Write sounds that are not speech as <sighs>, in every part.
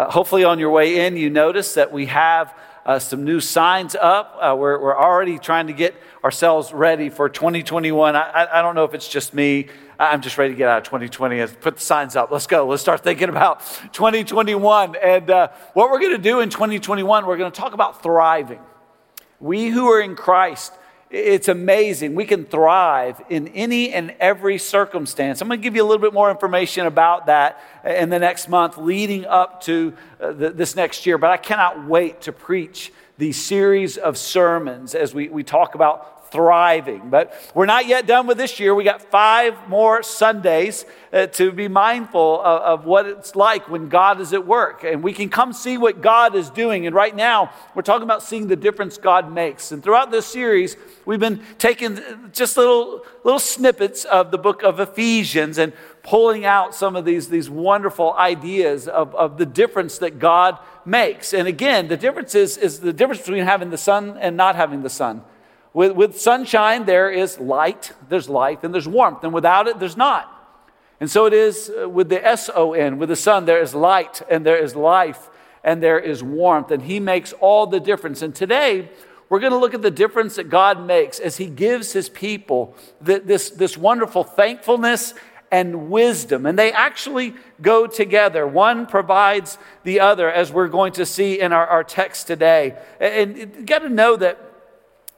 Uh, hopefully, on your way in, you notice that we have uh, some new signs up. Uh, we're, we're already trying to get ourselves ready for 2021. I, I don't know if it's just me. I'm just ready to get out of 2020. and Put the signs up. Let's go. Let's start thinking about 2021. And uh, what we're going to do in 2021, we're going to talk about thriving. We who are in Christ, it's amazing. We can thrive in any and every circumstance. I'm going to give you a little bit more information about that in the next month leading up to uh, this next year. But I cannot wait to preach these series of sermons as we, we talk about thriving. But we're not yet done with this year. We got five more Sundays uh, to be mindful of, of, what it's like when God is at work. And we can come see what God is doing. And right now, we're talking about seeing the difference God makes. And throughout this series, we've been taking just little, little snippets of the book of Ephesians and pulling out some of these, these wonderful ideas of, of the difference that God makes. And again, the difference is, is the difference between having the sun and not having the sun. With, with sunshine, there is light, there's life, and there's warmth. And without it, there's not. And so it is uh, with the S O N, with the sun, there is light, and there is life, and there is warmth. And He makes all the difference. And today, we're going to look at the difference that God makes as He gives His people this, this wonderful thankfulness and wisdom. And they actually go together. One provides the other, as we're going to see in our, our text today. And you got to know that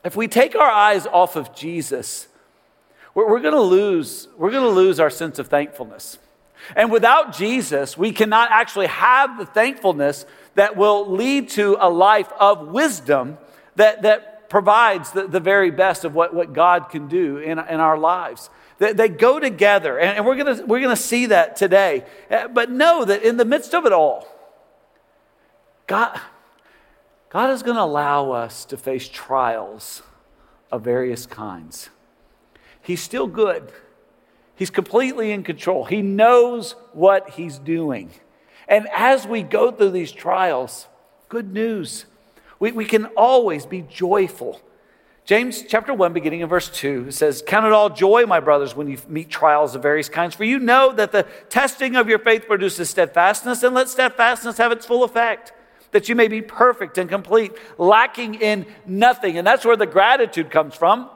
if we take our eyes off of Jesus, we're, we're going to lose, we're going to lose our sense of thankfulness. And without Jesus, we cannot actually have the thankfulness that will lead to a life of wisdom that, that provides the, the very best of what, what God can do in, in our lives. They, they go together, and, and we're going we're gonna see that today. Uh, but know that in the midst of it all, God, God is going to allow us to face trials of various kinds. He's still good. He's completely in control. He knows what he's doing. And as we go through these trials, good news. We, we can always be joyful. James chapter 1, beginning in verse 2, says, Count it all joy, my brothers, when you meet trials of various kinds, for you know that the testing of your faith produces steadfastness, and let steadfastness have its full effect that you may be perfect and complete, lacking in nothing. And that's where the gratitude comes from.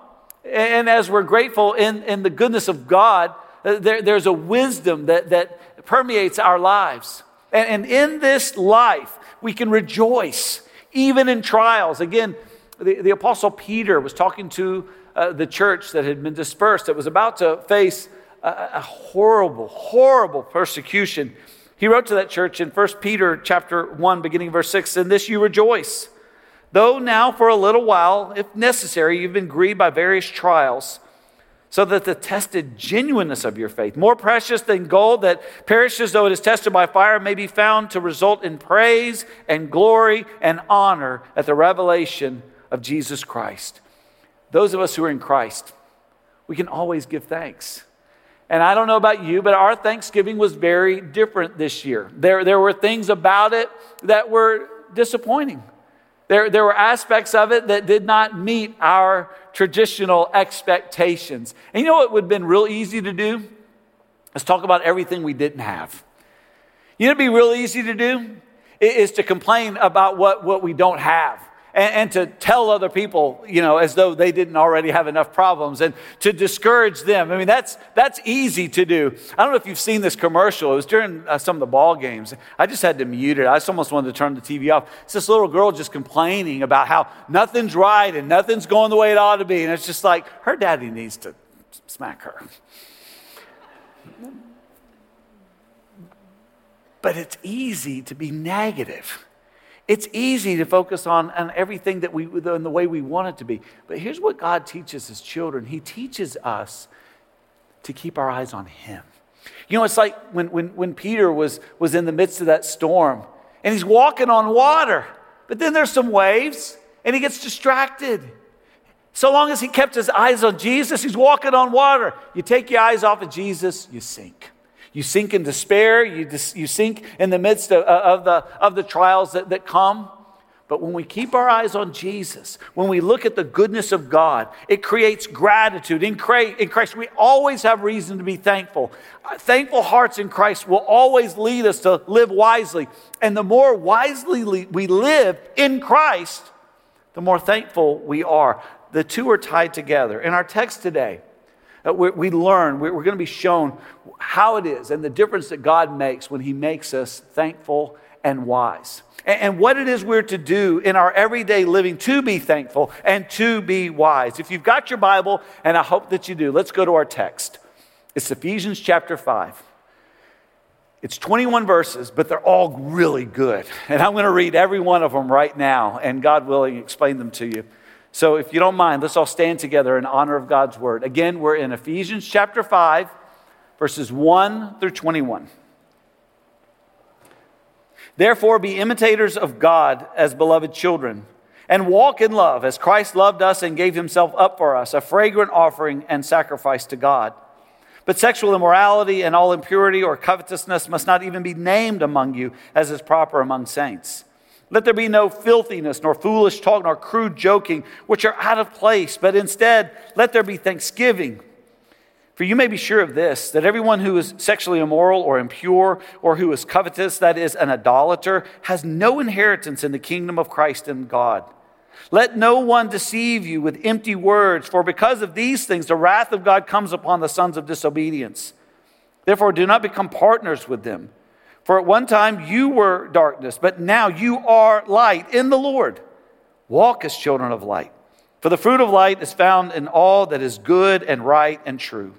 And as we're grateful in, in the goodness of God, uh, there, there's a wisdom that, that permeates our lives. And, and in this life, we can rejoice even in trials. Again, the, the Apostle Peter was talking to uh, the church that had been dispersed, that was about to face a, a horrible, horrible persecution. He wrote to that church in 1 Peter chapter 1 beginning verse 6, "In this you rejoice, though now for a little while, if necessary, you've been grieved by various trials, so that the tested genuineness of your faith, more precious than gold that perishes though it is tested by fire, may be found to result in praise and glory and honor at the revelation of Jesus Christ." Those of us who are in Christ, we can always give thanks. And I don't know about you, but our Thanksgiving was very different this year. There, there were things about it that were disappointing. There, there were aspects of it that did not meet our traditional expectations. And you know what would have been real easy to do? Let's talk about everything we didn't have. You know, it'd be real easy to do is to complain about what, what we don't have and, and, to tell other people, you know, as though they didn't already have enough problems and to discourage them. I mean, that's, that's easy to do. I don't know if you've seen this commercial. It was during uh, some of the ball games. I just had to mute it. I just almost wanted to turn the TV off. It's this little girl just complaining about how nothing's right and nothing's going the way it ought to be. And it's just like, her daddy needs to smack her. But it's easy to be negative. It's easy to focus on, on everything that we, in the way we want it to be. But here's what God teaches his children He teaches us to keep our eyes on Him. You know, it's like when, when, when Peter was, was in the midst of that storm and he's walking on water, but then there's some waves and he gets distracted. So long as he kept his eyes on Jesus, he's walking on water. You take your eyes off of Jesus, you sink. You sink in despair. You, dis, you sink in the midst of, of, the, of the trials that, that come. But when we keep our eyes on Jesus, when we look at the goodness of God, it creates gratitude. In Christ, we always have reason to be thankful. Uh, thankful hearts in Christ will always lead us to live wisely. And the more wisely we live in Christ, the more thankful we are. The two are tied together. In our text today, uh, we learn, we're going to be shown how it is and the difference that God makes when He makes us thankful and wise and what it is we're to do in our everyday living to be thankful and to be wise. If you've got your Bible, and I hope that you do, let's go to our text. It's Ephesians chapter 5. It's 21 verses, but they're all really good. And I'm going to read every one of them right now, and God willing, explain them to you. So if you don't mind, let's all stand together in honor of God's word. Again, we're in Ephesians chapter 5, verses 1 through 21. Therefore, be imitators of God as beloved children, and walk in love as Christ loved us and gave himself up for us, a fragrant offering and sacrifice to God. But sexual immorality and all impurity or covetousness must not even be named among you, as is proper among saints. Let there be no filthiness, nor foolish talk, nor crude joking, which are out of place, but instead let there be thanksgiving. For you may be sure of this that everyone who is sexually immoral or impure or who is covetous, that is, an idolater, has no inheritance in the kingdom of Christ and God. Let no one deceive you with empty words, for because of these things the wrath of God comes upon the sons of disobedience. Therefore, do not become partners with them. For at one time you were darkness, but now you are light in the Lord. Walk as children of light. For the fruit of light is found in all that is good and right and true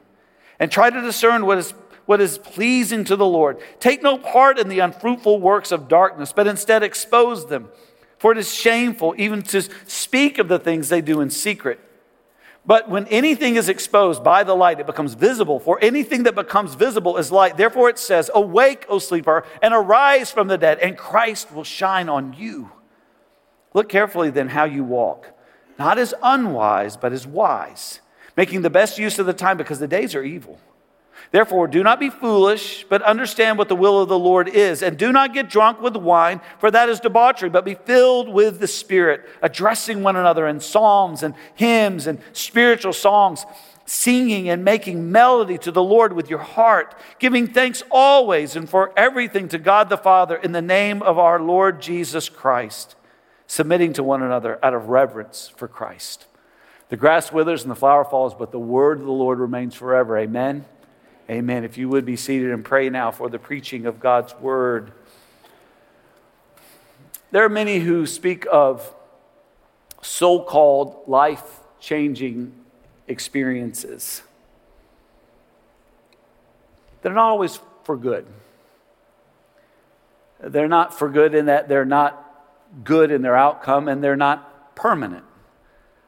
and try to discern what is, what is pleasing to the Lord. Take no part in the unfruitful works of darkness, but instead expose them. For it is shameful even to speak of the things they do in secret. But when anything is exposed by the light, it becomes visible. For anything that becomes visible is light. Therefore it says, Awake, O sleeper, and arise from the dead, and Christ will shine on you. Look carefully then how you walk, not as unwise, but as wise making the best use of the time because the days are evil. Therefore, do not be foolish, but understand what the will of the Lord is. And do not get drunk with wine, for that is debauchery, but be filled with the Spirit, addressing one another in psalms and hymns and spiritual songs, singing and making melody to the Lord with your heart, giving thanks always and for everything to God the Father in the name of our Lord Jesus Christ, submitting to one another out of reverence for Christ. The grass withers and the flower falls, but the word of the Lord remains forever. Amen. Amen. If you would be seated and pray now for the preaching of God's word. There are many who speak of so called life changing experiences. They're not always for good. They're not for good in that they're not good in their outcome and they're not permanent.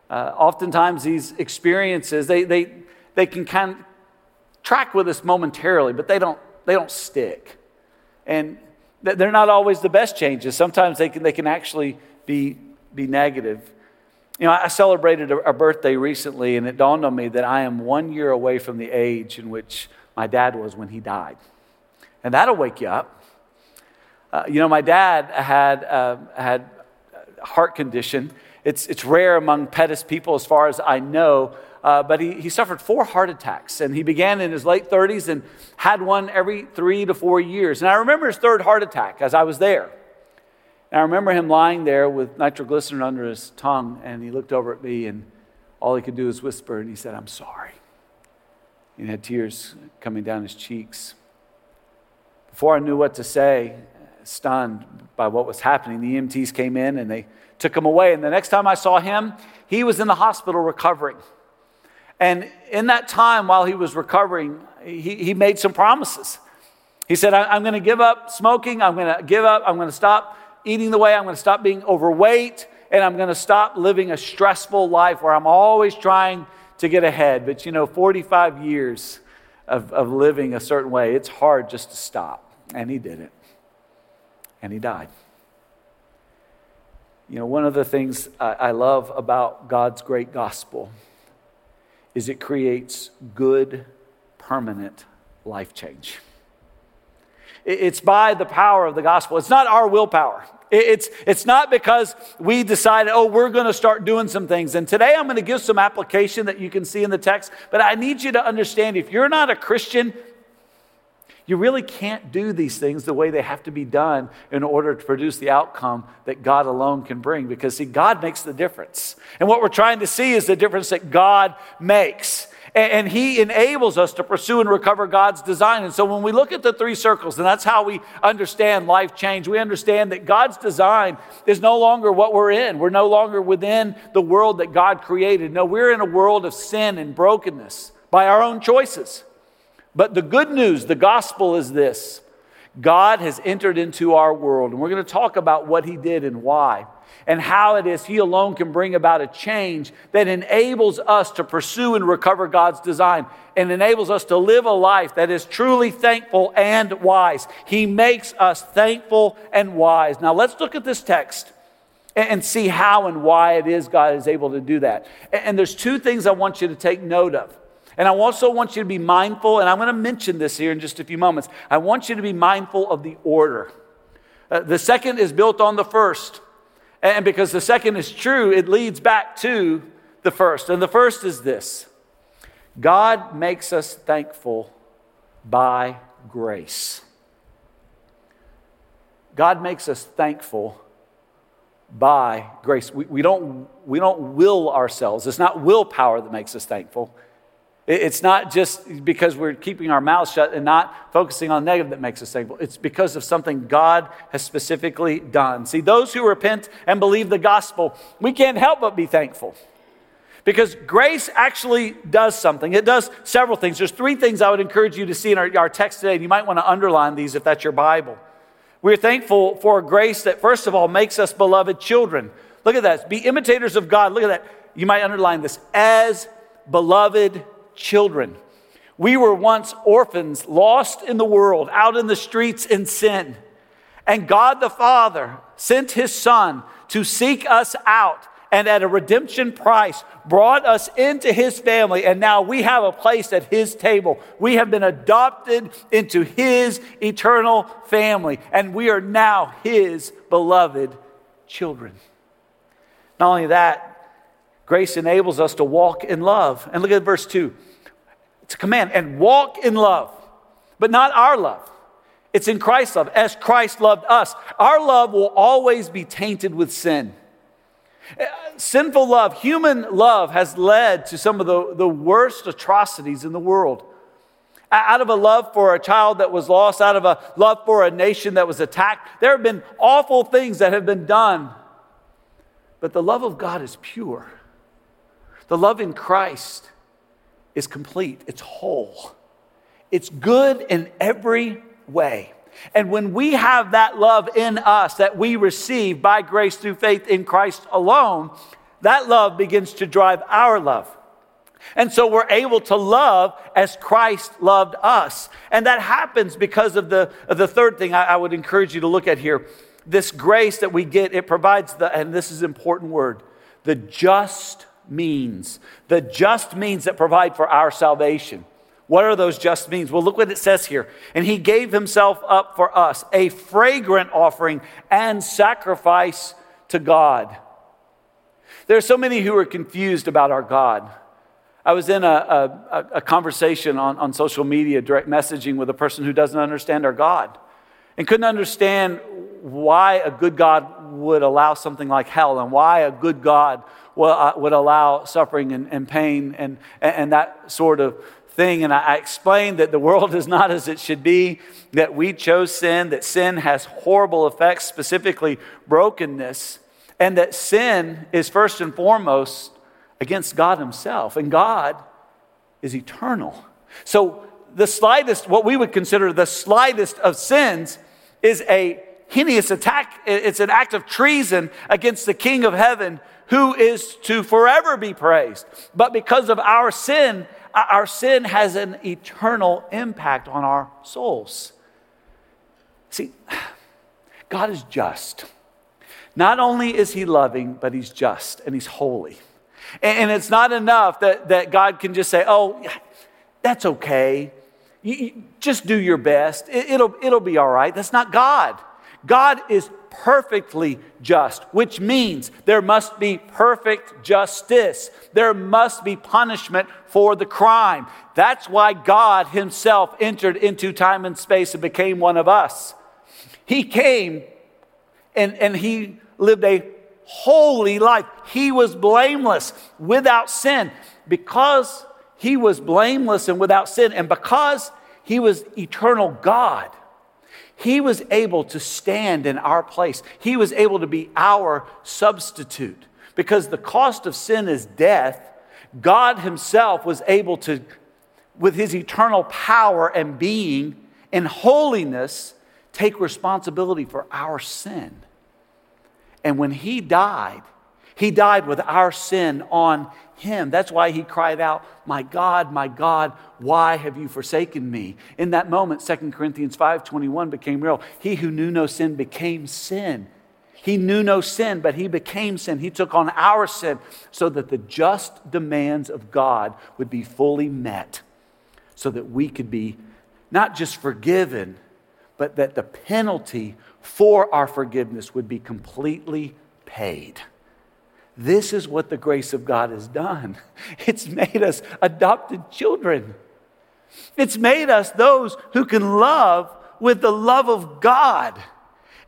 Uh, oftentimes, these experiences, they, they, they can kind track with us momentarily, but they don't, they don't stick. And they're not always the best changes. Sometimes they can, they can actually be, be negative. You know, I celebrated a, birthday recently, and it dawned on me that I am one year away from the age in which my dad was when he died. And that'll wake you up. Uh, you know, my dad had, uh, had heart condition, it's, it's rare among Pettis people, as far as I know, uh, but he, he suffered four heart attacks. And he began in his late 30s and had one every three to four years. And I remember his third heart attack as I was there. And I remember him lying there with nitroglycerin under his tongue, and he looked over at me, and all he could do was whisper, and he said, I'm sorry. And he had tears coming down his cheeks. Before I knew what to say, stunned by what was happening, the EMTs came in and they took him away. And the next time I saw him, he was in the hospital recovering. And in that time while he was recovering, he, he made some promises. He said, I'm going to give up smoking. I'm going to give up. I'm going to stop eating the way. I'm going to stop being overweight. And I'm going to stop living a stressful life where I'm always trying to get ahead. But you know, 45 years of, of living a certain way, it's hard just to stop. And he did it. And he died. You know, one of the things I love about God's great gospel is it creates good, permanent life change. It's by the power of the gospel. It's not our willpower. It's, it's not because we decided, oh, we're going to start doing some things. And today I'm going to give some application that you can see in the text. But I need you to understand if you're not a Christian, you really can't do these things the way they have to be done in order to produce the outcome that God alone can bring. Because, see, God makes the difference. And what we're trying to see is the difference that God makes. And he enables us to pursue and recover God's design. And so when we look at the three circles, and that's how we understand life change, we understand that God's design is no longer what we're in. We're no longer within the world that God created. No, we're in a world of sin and brokenness by our own choices. But the good news, the gospel is this God has entered into our world. And we're going to talk about what he did and why and how it is He alone can bring about a change that enables us to pursue and recover God's design and enables us to live a life that is truly thankful and wise. He makes us thankful and wise. Now, let's look at this text and see how and why it is God is able to do that. And there's two things I want you to take note of. And I also want you to be mindful, and I'm going to mention this here in just a few moments. I want you to be mindful of the order. Uh, the second is built on the first. And because the second is true, it leads back to the first. And the first is this God makes us thankful by grace. God makes us thankful by grace. We, we, don't, we don't will ourselves. It's not willpower that makes us thankful. It's not just because we're keeping our mouths shut and not focusing on negative that makes us thankful. It's because of something God has specifically done. See, those who repent and believe the gospel, we can't help but be thankful. Because grace actually does something. It does several things. There's three things I would encourage you to see in our, our text today, and you might want to underline these if that's your Bible. We're thankful for a grace that, first of all, makes us beloved children. Look at that. Be imitators of God. Look at that. You might underline this as beloved children. We were once orphans, lost in the world, out in the streets in sin. And God the Father sent his Son to seek us out and at a redemption price brought us into his family. And now we have a place at his table. We have been adopted into his eternal family, and we are now his beloved children. Not only that, grace enables us to walk in love. And look at verse 2. It's a command. And walk in love, but not our love. It's in Christ's love, as Christ loved us. Our love will always be tainted with sin. Uh, sinful love, human love, has led to some of the, the worst atrocities in the world. Out of a love for a child that was lost, out of a love for a nation that was attacked, there have been awful things that have been done. But the love of God is pure. The love in Christ is complete, it's whole, it's good in every way. And when we have that love in us that we receive by grace through faith in Christ alone, that love begins to drive our love. And so we're able to love as Christ loved us. And that happens because of the, of the third thing I, I would encourage you to look at here. This grace that we get, it provides the, and this is an important word, the just means, the just means that provide for our salvation. What are those just means? Well, look what it says here. And he gave himself up for us, a fragrant offering and sacrifice to God. There are so many who are confused about our God. I was in a, a, a conversation on, on social media, direct messaging with a person who doesn't understand our God and couldn't understand why a good God would allow something like hell and why a good God would allow suffering and, and pain and, and that sort of thing. And I explained that the world is not as it should be, that we chose sin, that sin has horrible effects, specifically brokenness, and that sin is first and foremost against God Himself. And God is eternal. So, the slightest, what we would consider the slightest of sins, is a heinous attack. It's an act of treason against the King of heaven who is to forever be praised. But because of our sin, uh, our sin has an eternal impact on our souls. See, <sighs> God is just. Not only is He loving, but He's just and He's holy. And it's not enough that, that God can just say, oh, that's okay. You, you just do your best. It, it'll, it'll be all right. That's not God. God is perfectly just, which means there must be perfect justice. There must be punishment for the crime. That's why God Himself entered into time and space and became one of us. He came and, and He lived a holy life. He was blameless, without sin. Because He was blameless and without sin, and because He was eternal God, he was able to stand in our place. He was able to be our substitute. Because the cost of sin is death, God Himself was able to, with His eternal power and being in holiness, take responsibility for our sin. And when He died, He died with our sin on him. That's why he cried out, My God, my God, why have you forsaken me? In that moment, 2 Corinthians 5:21 became real. He who knew no sin became sin. He knew no sin, but he became sin. He took on our sin so that the just demands of God would be fully met, so that we could be not just forgiven, but that the penalty for our forgiveness would be completely paid. This is what the grace of God has done. <laughs> It's made us adopted children. It's made us those who can love with the love of God.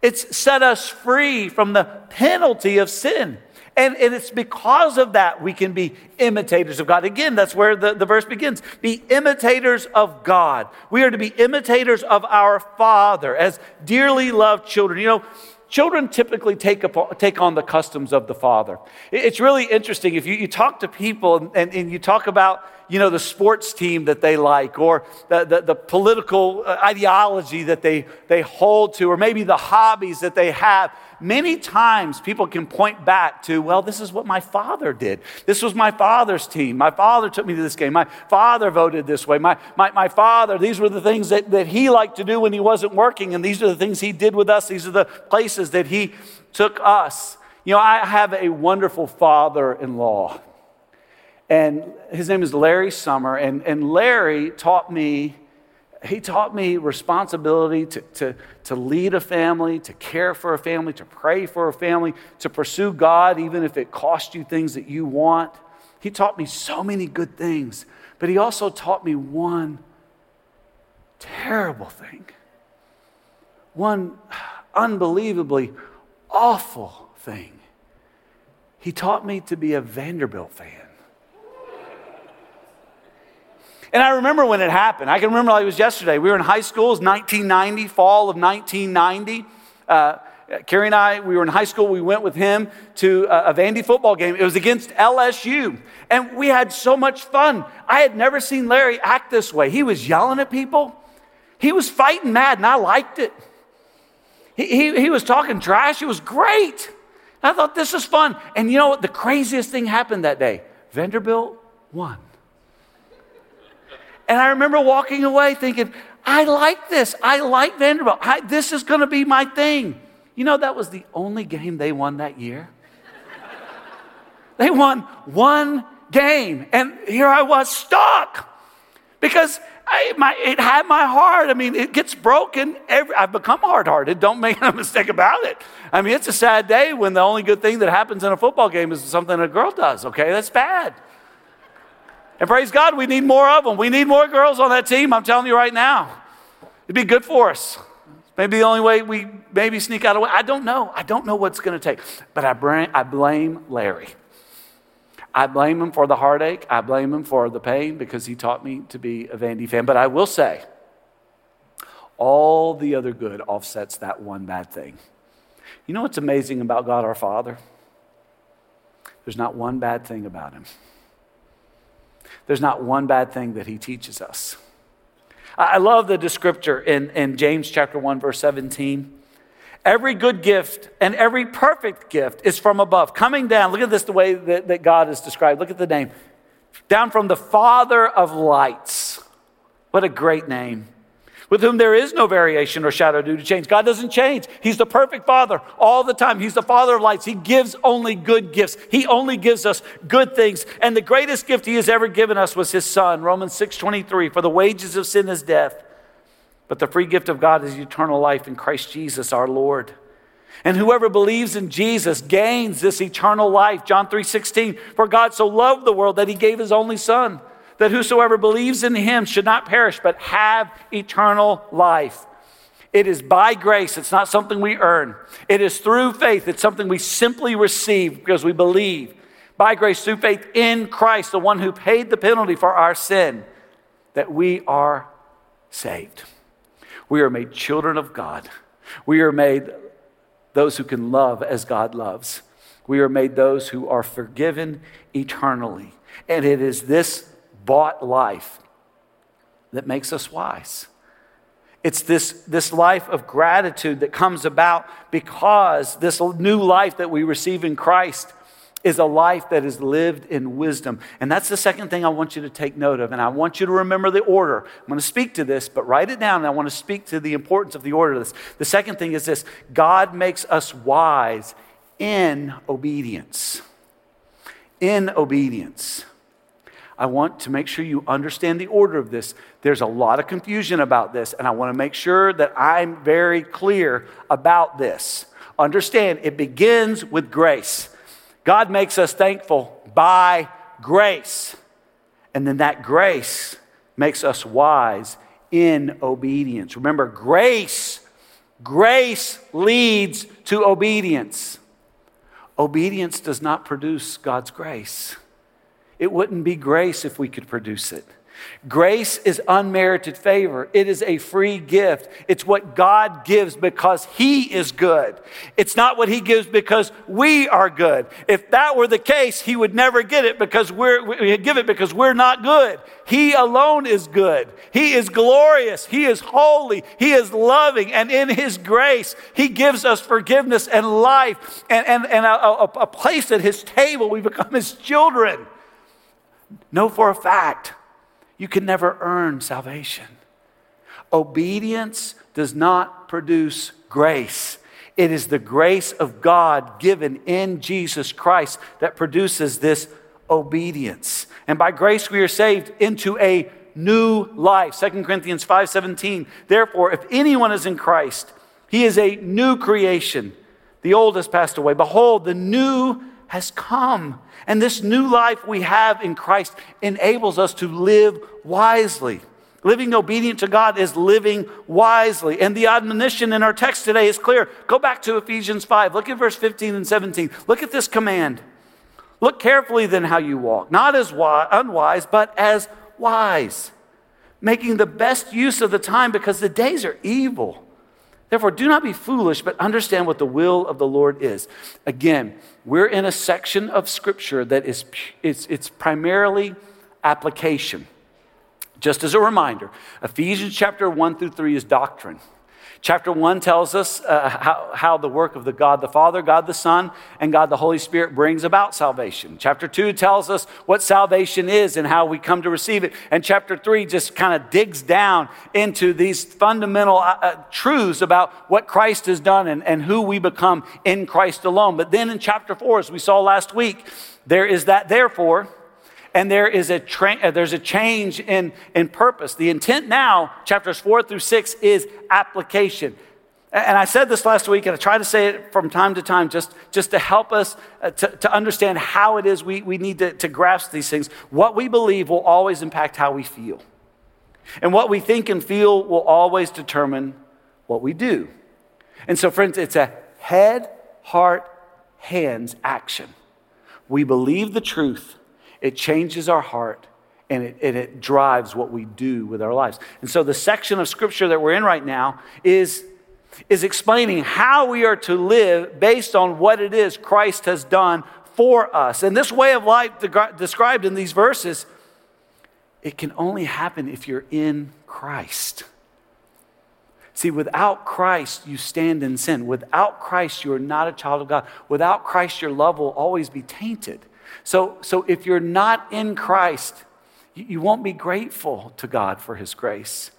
It's set us free from the penalty of sin. And, and it's because of that we can be imitators of God. Again, that's where the, the verse begins. Be imitators of God. We are to be imitators of our Father as dearly loved children. You know, children typically take, up, take on the customs of the father. It's really interesting. If you, you talk to people and, and you talk about you know, the sports team that they like or the, the, the, political uh, ideology that they, they hold to or maybe the hobbies that they have, many times people can point back to, well, this is what my father did. This was my father's team. My father took me to this game. My father voted this way. My, my, my father, these were the things that, that he liked to do when he wasn't working, and these are the things he did with us. These are the places that he took us. You know, I have a wonderful father in law. And his name is Larry Summer. And, and Larry taught me, he taught me responsibility to, to, to lead a family, to care for a family, to pray for a family, to pursue God, even if it costs you things that you want. He taught me so many good things, but he also taught me one terrible thing, one unbelievably awful thing. He taught me to be a Vanderbilt fan. And I remember when it happened. I can remember like it was yesterday. We were in high school. It was 1990, fall of 1990. Uh, Carrie and I, we were in high school. We went with him to a, a Vandy football game. It was against LSU. And we had so much fun. I had never seen Larry act this way. He was yelling at people, he was fighting mad, and I liked it. He, he, he was talking trash. It was great. I thought this is fun. And you know what? The craziest thing happened that day Vanderbilt won. And I remember walking away thinking, I like this. I like Vanderbilt. I, this is going to be my thing. You know, that was the only game they won that year. they won one game. And here I was stuck because I, my, it had my heart. I mean, it gets broken. Every, I've become hard hearted. Don't make a mistake about it. I mean, it's a sad day when the only good thing that happens in a football game is something a girl does, okay? That's bad. And praise God, we need more of them. We need more girls on that team, I'm telling you right now. It'd be good for us. Maybe the only way we maybe sneak out of way. I don't know. I don't know what's going to take. But I blame, I blame Larry. I blame him for the heartache. I blame him for the pain because he taught me to be a Vandy fan. But I will say, all the other good offsets that one bad thing. You know what's amazing about God our Father? There's not one bad thing about him. There's not one bad thing that he teaches us. I love the descriptor in, in James chapter 1, verse 17. Every good gift and every perfect gift is from above, coming down. Look at this, the way that, that God is described. Look at the name. Down from the Father of lights. What a great name. With whom there is no variation or shadow due to change. God doesn't change. He's the perfect Father all the time. He's the Father of lights. He gives only good gifts. He only gives us good things. And the greatest gift He has ever given us was His Son, Romans 6 23. For the wages of sin is death, but the free gift of God is eternal life in Christ Jesus our Lord. And whoever believes in Jesus gains this eternal life. John 3 16. For God so loved the world that He gave His only Son that whosoever believes in him should not perish, but have eternal life. It is by grace, it's not something we earn. It is through faith, it's something we simply receive because we believe. By grace, through faith in Christ, the one who paid the penalty for our sin, that we are saved. We are made children of God. We are made those who can love as God loves. We are made those who are forgiven eternally. And it is this bought life that makes us wise. It's this, this life of gratitude that comes about because this new life that we receive in Christ is a life that is lived in wisdom. And that's the second thing I want you to take note of. And I want you to remember the order. I'm going to speak to this, but write it down. And I want to speak to the importance of the order of this. The second thing is this God makes us wise in obedience. In obedience. I want to make sure you understand the order of this. There's a lot of confusion about this, and I want to make sure that I'm very clear about this. Understand, it begins with grace. God makes us thankful by grace. And then that grace makes us wise in obedience. Remember, grace, grace leads to obedience. Obedience does not produce God's grace. It wouldn't be grace if we could produce it. Grace is unmerited favor. It is a free gift. It's what God gives because He is good. It's not what He gives because we are good. If that were the case, He would never get it because we're, we give it because we're not good. He alone is good. He is glorious. He is holy. He is loving. And in His grace, He gives us forgiveness and life and, and, and a, a, a place at His table. We become His children. Know for a fact, you can never earn salvation. Obedience does not produce grace. It is the grace of God given in Jesus Christ that produces this obedience. And by grace we are saved into a new life. 2 Corinthians 5:17. Therefore, if anyone is in Christ, he is a new creation. The old has passed away. Behold, the new has come. And this new life we have in Christ enables us to live wisely. Living obedient to God is living wisely. And the admonition in our text today is clear. Go back to Ephesians 5. Look at verse 15 and 17. Look at this command. Look carefully then how you walk, not as unwise, but as wise, making the best use of the time because the days are evil. Therefore, do not be foolish, but understand what the will of the Lord is. Again, we're in a section of Scripture that is it's, it's primarily application. Just as a reminder, Ephesians chapter 1 through 3 is doctrine. Chapter 1 tells us uh, how, how the work of the God the Father, God the Son, and God the Holy Spirit brings about salvation. Chapter 2 tells us what salvation is and how we come to receive it. And chapter 3 just kind of digs down into these fundamental uh, uh, truths about what Christ has done and, and who we become in Christ alone. But then in chapter 4, as we saw last week, there is that therefore and there is a tra- uh, there's a change in, in purpose. The intent now, chapters four through six, is application. And I said this last week, and I try to say it from time to time just, just to help us uh, to, to understand how it is we, we need to, to grasp these things. What we believe will always impact how we feel. And what we think and feel will always determine what we do. And so, friends, it's a head, heart, hands action. We believe the truth it changes our heart and it, and it drives what we do with our lives. And so the section of scripture that we're in right now is, is explaining how we are to live based on what it is Christ has done for us. And this way of life described in these verses, it can only happen if you're in Christ. See, without Christ, you stand in sin. Without Christ, you are not a child of God. Without Christ, your love will always be tainted. So, so if you're not in Christ, you, you won't be grateful to God for his grace.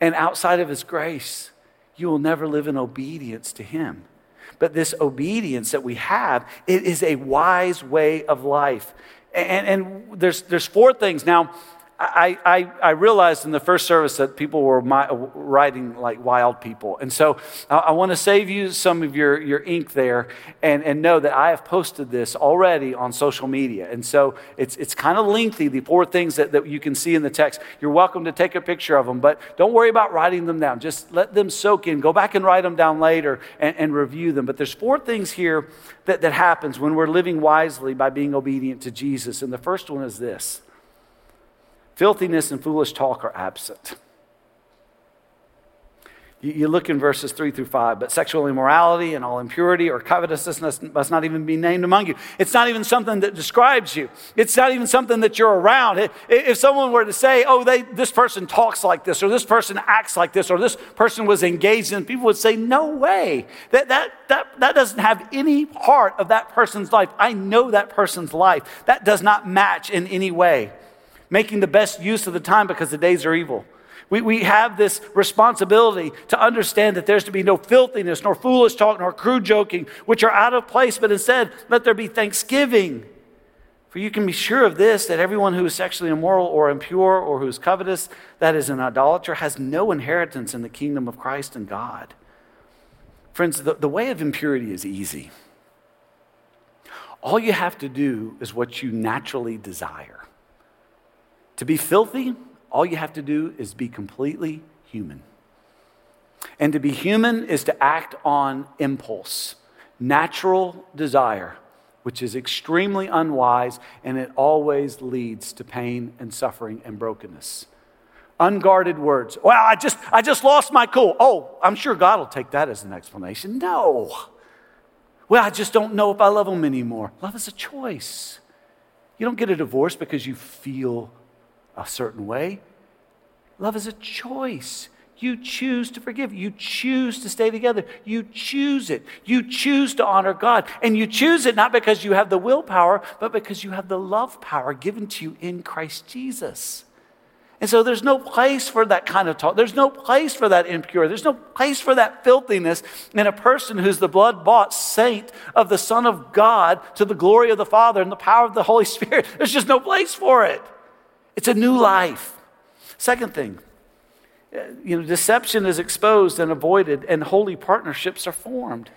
and outside of His grace, you will never live in obedience to Him. But this obedience that we have, it is a wise way of life. And, and there's, there's four things. Now, I, I, I, realized in the first service that people were my, writing like wild people. And so I, I want to save you some of your, your ink there and, and know that I have posted this already on social media. And so it's, it's kind of lengthy, the four things that, that you can see in the text. You're welcome to take a picture of them, but don't worry about writing them down. Just let them soak in. Go back and write them down later and, and review them. But there's four things here that, that happens when we're living wisely by being obedient to Jesus. And the first one is this Filthiness and foolish talk are absent. You look in verses 3 through 5, but sexual immorality and all impurity or covetousness must not even be named among you. It's not even something that describes you. It's not even something that you're around. If someone were to say, oh, they, this person talks like this, or this person acts like this, or this person was engaged in, people would say, no way. That, that, that, that doesn't have any part of that person's life. I know that person's life. That does not match in any way making the best use of the time because the days are evil. We, we have this responsibility to understand that there's to be no filthiness, nor foolish talk, nor crude joking, which are out of place, but instead let there be thanksgiving. For you can be sure of this that everyone who is sexually immoral or impure or who is covetous, that is an idolater, has no inheritance in the kingdom of Christ and God. Friends, the, the way of impurity is easy. All you have to do is what you naturally desire. To be filthy, all you have to do is be completely human. And to be human is to act on impulse, natural desire, which is extremely unwise and it always leads to pain and suffering and brokenness. Unguarded words. Well, I just I just lost my cool. Oh, I'm sure God will take that as an explanation. No. Well, I just don't know if I love him anymore. Love is a choice. You don't get a divorce because you feel a certain way. Love is a choice. You choose to forgive. You choose to stay together. You choose it. You choose to honor God. And you choose it not because you have the willpower, but because you have the love power given to you in Christ Jesus. And so there's no place for that kind of talk. There's no place for that impure. There's no place for that filthiness in a person who's the blood bought saint of the Son of God to the glory of the Father and the power of the Holy Spirit. There's just no place for it. It's a new life. Second thing, uh, you know, deception is exposed and avoided, and holy partnerships are formed.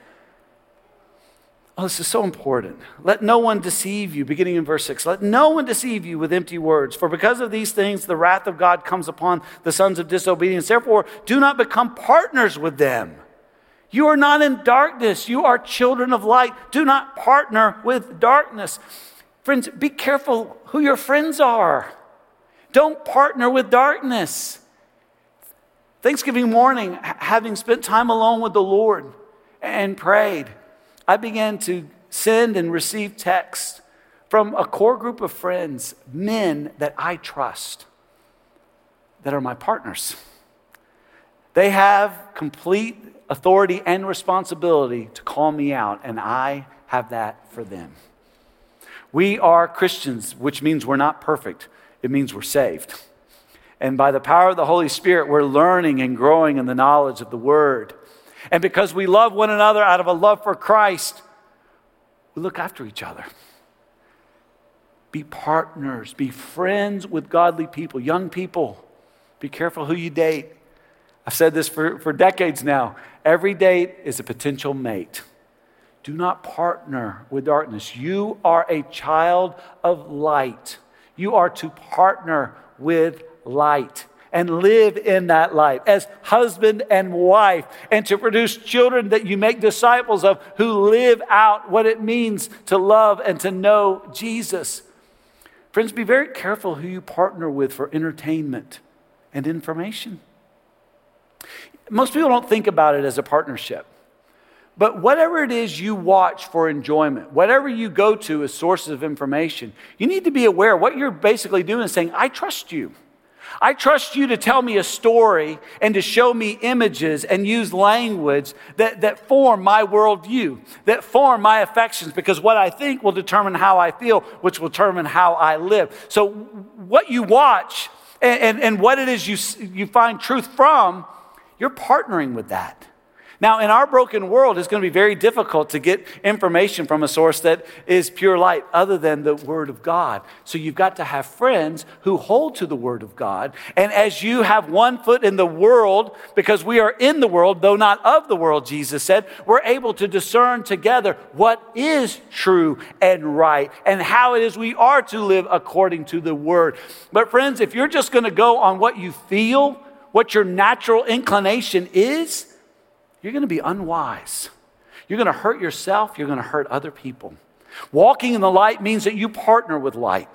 Oh, this is so important. Let no one deceive you, beginning in verse 6. Let no one deceive you with empty words, for because of these things the wrath of God comes upon the sons of disobedience. Therefore, do not become partners with them. You are not in darkness, you are children of light. Do not partner with darkness. Friends, be careful who your friends are. Don't partner with darkness. Thanksgiving morning, having spent time alone with the Lord and prayed, I began to send and receive texts from a core group of friends, men that I trust, that are my partners. They have complete authority and responsibility to call me out, and I have that for them. We are Christians, which means we're not perfect it means we're saved. And by the power of the Holy Spirit, we're learning and growing in the knowledge of the Word. And because we love one another out of a love for Christ, we look after each other. Be partners, be friends with godly people, young people. Be careful who you date. I've said this for, for decades now. Every date is a potential mate. Do not partner with darkness. You are a child of light. You are to partner with light and live in that light as husband and wife, and to produce children that you make disciples of who live out what it means to love and to know Jesus. Friends, be very careful who you partner with for entertainment and information. Most people don't think about it as a partnership. But whatever it is you watch for enjoyment, whatever you go to as sources of information, you need to be aware what you're basically doing is saying, I trust you. I trust you to tell me a story and to show me images and use language that, that form my worldview, that form my affections, because what I think will determine how I feel, which will determine how I live. So, what you watch and, and, and what it is you, you find truth from, you're partnering with that. Now, in our broken world, it's going to be very difficult to get information from a source that is pure light other than the Word of God. So you've got to have friends who hold to the Word of God. And as you have one foot in the world, because we are in the world, though not of the world, Jesus said, we're able to discern together what is true and right and how it is we are to live according to the Word. But, friends, if you're just going to go on what you feel, what your natural inclination is, you're going to be unwise. You're going to hurt yourself, you're going to hurt other people. Walking in the light means that you partner with light.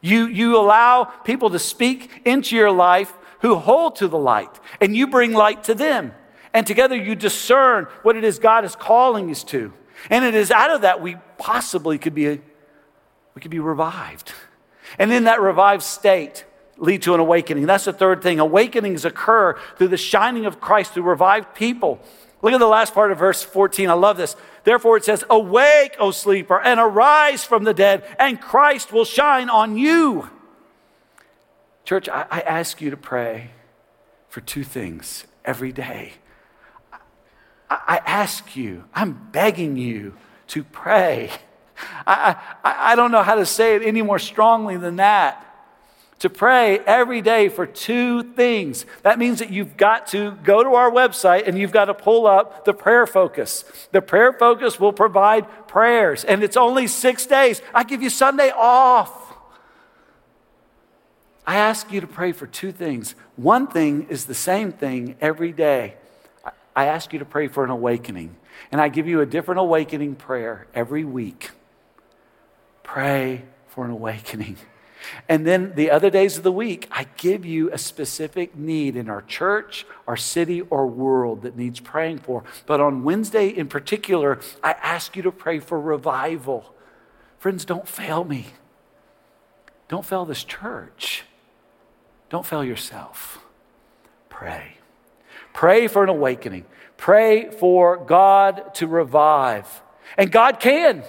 You, you allow people to speak into your life who hold to the light, and you bring light to them. And together you discern what it is God is calling us to. And it is out of that we possibly could be, we could be revived. And in that revived state, lead to an awakening. That's the third thing. Awakenings occur through the shining of Christ through revived people. Look at the last part of verse 14. I love this. Therefore, it says, Awake, O sleeper, and arise from the dead, and Christ will shine on you. Church, I, I ask you to pray for two things every day. I, I ask you, I'm begging you to pray. I, I, I don't know how to say it any more strongly than that to pray every day for two things. That means that you've got to go to our website and you've got to pull up the prayer focus. The prayer focus will provide prayers, and it's only six days. I give you Sunday off. I ask you to pray for two things. One thing is the same thing every day. I ask you to pray for an awakening, and I give you a different awakening prayer every week. Pray for an awakening. And then the other days of the week, I give you a specific need in our church, our city, or world that needs praying for. But on Wednesday in particular, I ask you to pray for revival. Friends, don't fail me. Don't fail this church. Don't fail yourself. Pray. Pray for an awakening. Pray for God to revive. And God can.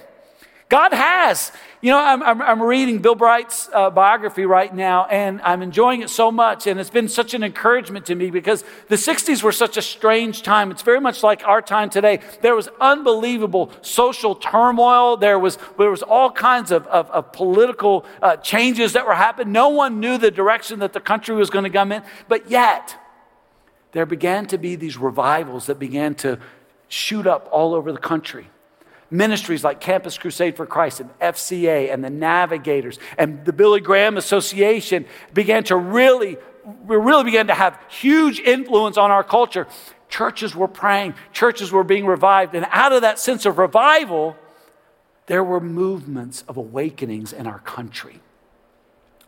God has. You know, I'm, I'm, I'm reading Bill Bright's uh, biography right now, and I'm enjoying it so much. And it's been such an encouragement to me because the 60s were such a strange time. It's very much like our time today. There was unbelievable social turmoil, there was, there was all kinds of, of, of political uh, changes that were happening. No one knew the direction that the country was going to come in. But yet, there began to be these revivals that began to shoot up all over the country ministries like Campus Crusade for Christ and FCA and the Navigators and the Billy Graham Association began to really, really began to have huge influence on our culture. Churches were praying, churches were being revived, and out of that sense of revival, there were movements of awakenings in our country.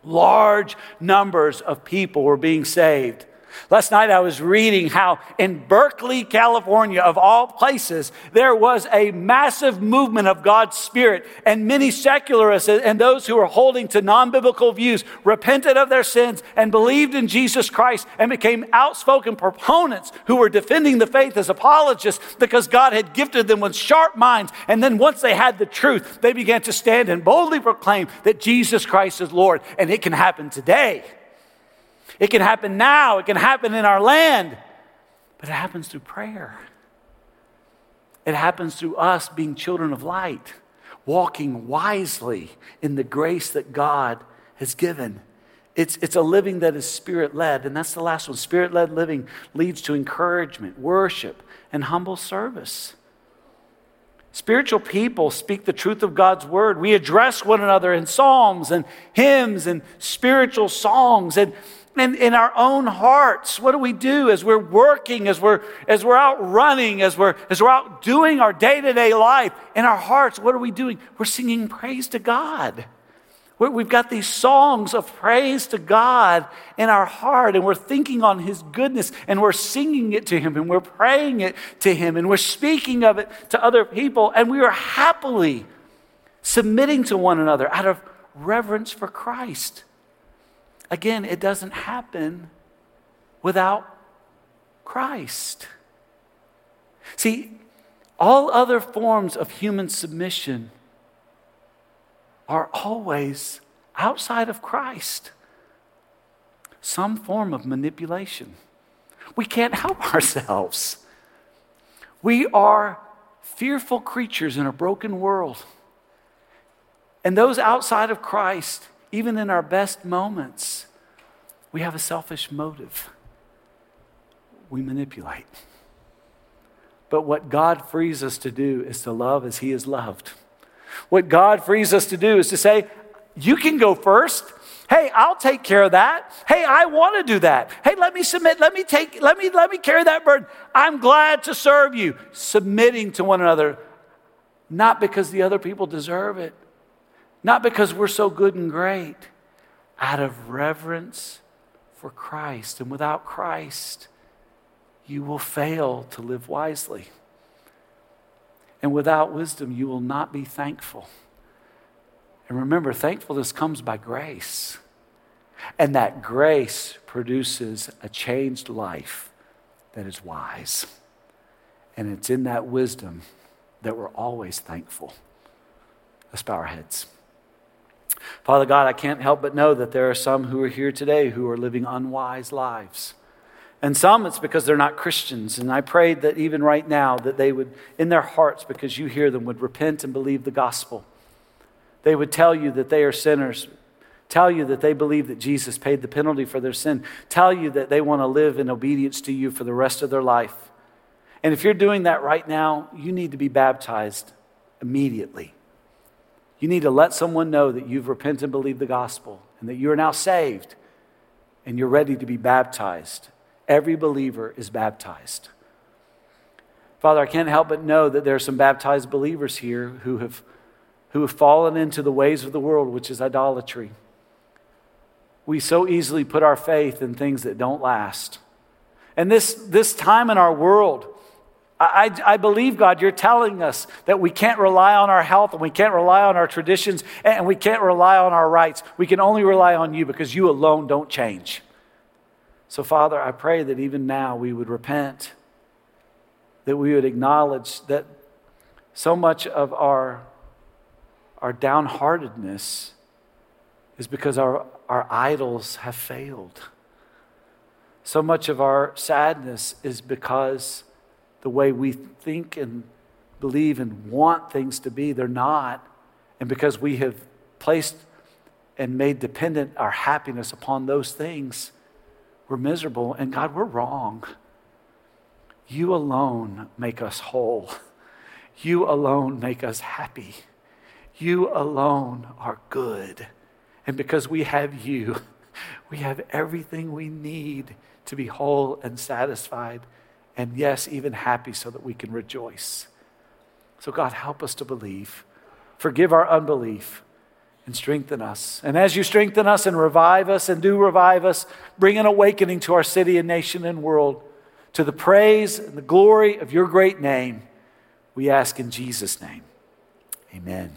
Large numbers of people were being saved. Last night I was reading how in Berkeley, California, of all places, there was a massive movement of God's Spirit, and many secularists and those who were holding to non biblical views repented of their sins and believed in Jesus Christ and became outspoken proponents who were defending the faith as apologists because God had gifted them with sharp minds. And then once they had the truth, they began to stand and boldly proclaim that Jesus Christ is Lord, and it can happen today. It can happen now, it can happen in our land, but it happens through prayer. It happens through us being children of light, walking wisely in the grace that God has given. It's, it's a living that is spirit led, and that's the last one. Spirit led living leads to encouragement, worship, and humble service. Spiritual people speak the truth of God's word. We address one another in psalms and hymns and spiritual songs. And in, in our own hearts. What do we do as we're working as we're as we're out running as we're as we're out doing our day-to-day life in our hearts? What are we doing? We're singing praise to god. We've got these songs of praise to God in our heart, and we're thinking on His goodness, and we're singing it to Him, and we're praying it to Him, and we're speaking of it to other people, and we are happily submitting to one another out of reverence for Christ. Again, it doesn't happen without Christ. See, all other forms of human submission are always outside of Christ. some form of manipulation. We can't help <laughs> ourselves. We are fearful creatures in a broken world. And those outside of Christ, even in our best moments, we have a selfish motive. We manipulate. But what God frees us to do is to love as He is loved. What God frees us to do is to say, You can go first. Hey, I'll take care of that. Hey, I want to do that. Hey, let me submit. Let me take, let me, let me carry that burden. I'm glad to serve you. Submitting to one another, not because the other people deserve it, not because we're so good and great, out of reverence for Christ. And without Christ, you will fail to live wisely. And without wisdom, you will not be thankful. And remember, thankfulness comes by grace. And that grace produces a changed life that is wise. And it's in that wisdom that we're always thankful. Let's bow our heads. Father God, I can't help but know that there are some who are here today who are living unwise lives. And some it's because they're not Christians. And I prayed that even right now that they would, in their hearts, because you hear them, would repent and believe the gospel. They would tell you that they are sinners, tell you that they believe that Jesus paid the penalty for their sin, tell you that they want to live in obedience to you for the rest of their life. And if you're doing that right now, you need to be baptized immediately. You need to let someone know that you've repented and believed the gospel and that you are now saved and you're ready to be baptized. Every believer is baptized. Father, I can't help but know that there are some baptized believers here who have, who have fallen into the ways of the world, which is idolatry. We so easily put our faith in things that don't last. And this, this time in our world, I, I, believe, God, you're telling us that we can't rely on our health and we can't rely on our traditions and we can't rely on our rights. We can only rely on you because you alone don't change. So, Father, I pray that even now we would repent, that we would acknowledge that so much of our, our downheartedness is because our, our idols have failed. So much of our sadness is because the way we think and believe and want things to be, they're not. And because we have placed and made dependent our happiness upon those things, we're miserable. And God, we're wrong. You alone make us whole. You alone make us happy. You alone are good. And because we have you, <laughs> we have everything we need to be whole and satisfied and yes, even happy so that we can rejoice. So, God, help us to believe. Forgive our unbelief and strengthen us. And as you strengthen us and revive us and do revive us, bring an awakening to our city and nation and world to the praise and the glory of your great name. We ask in Jesus' name. Amen.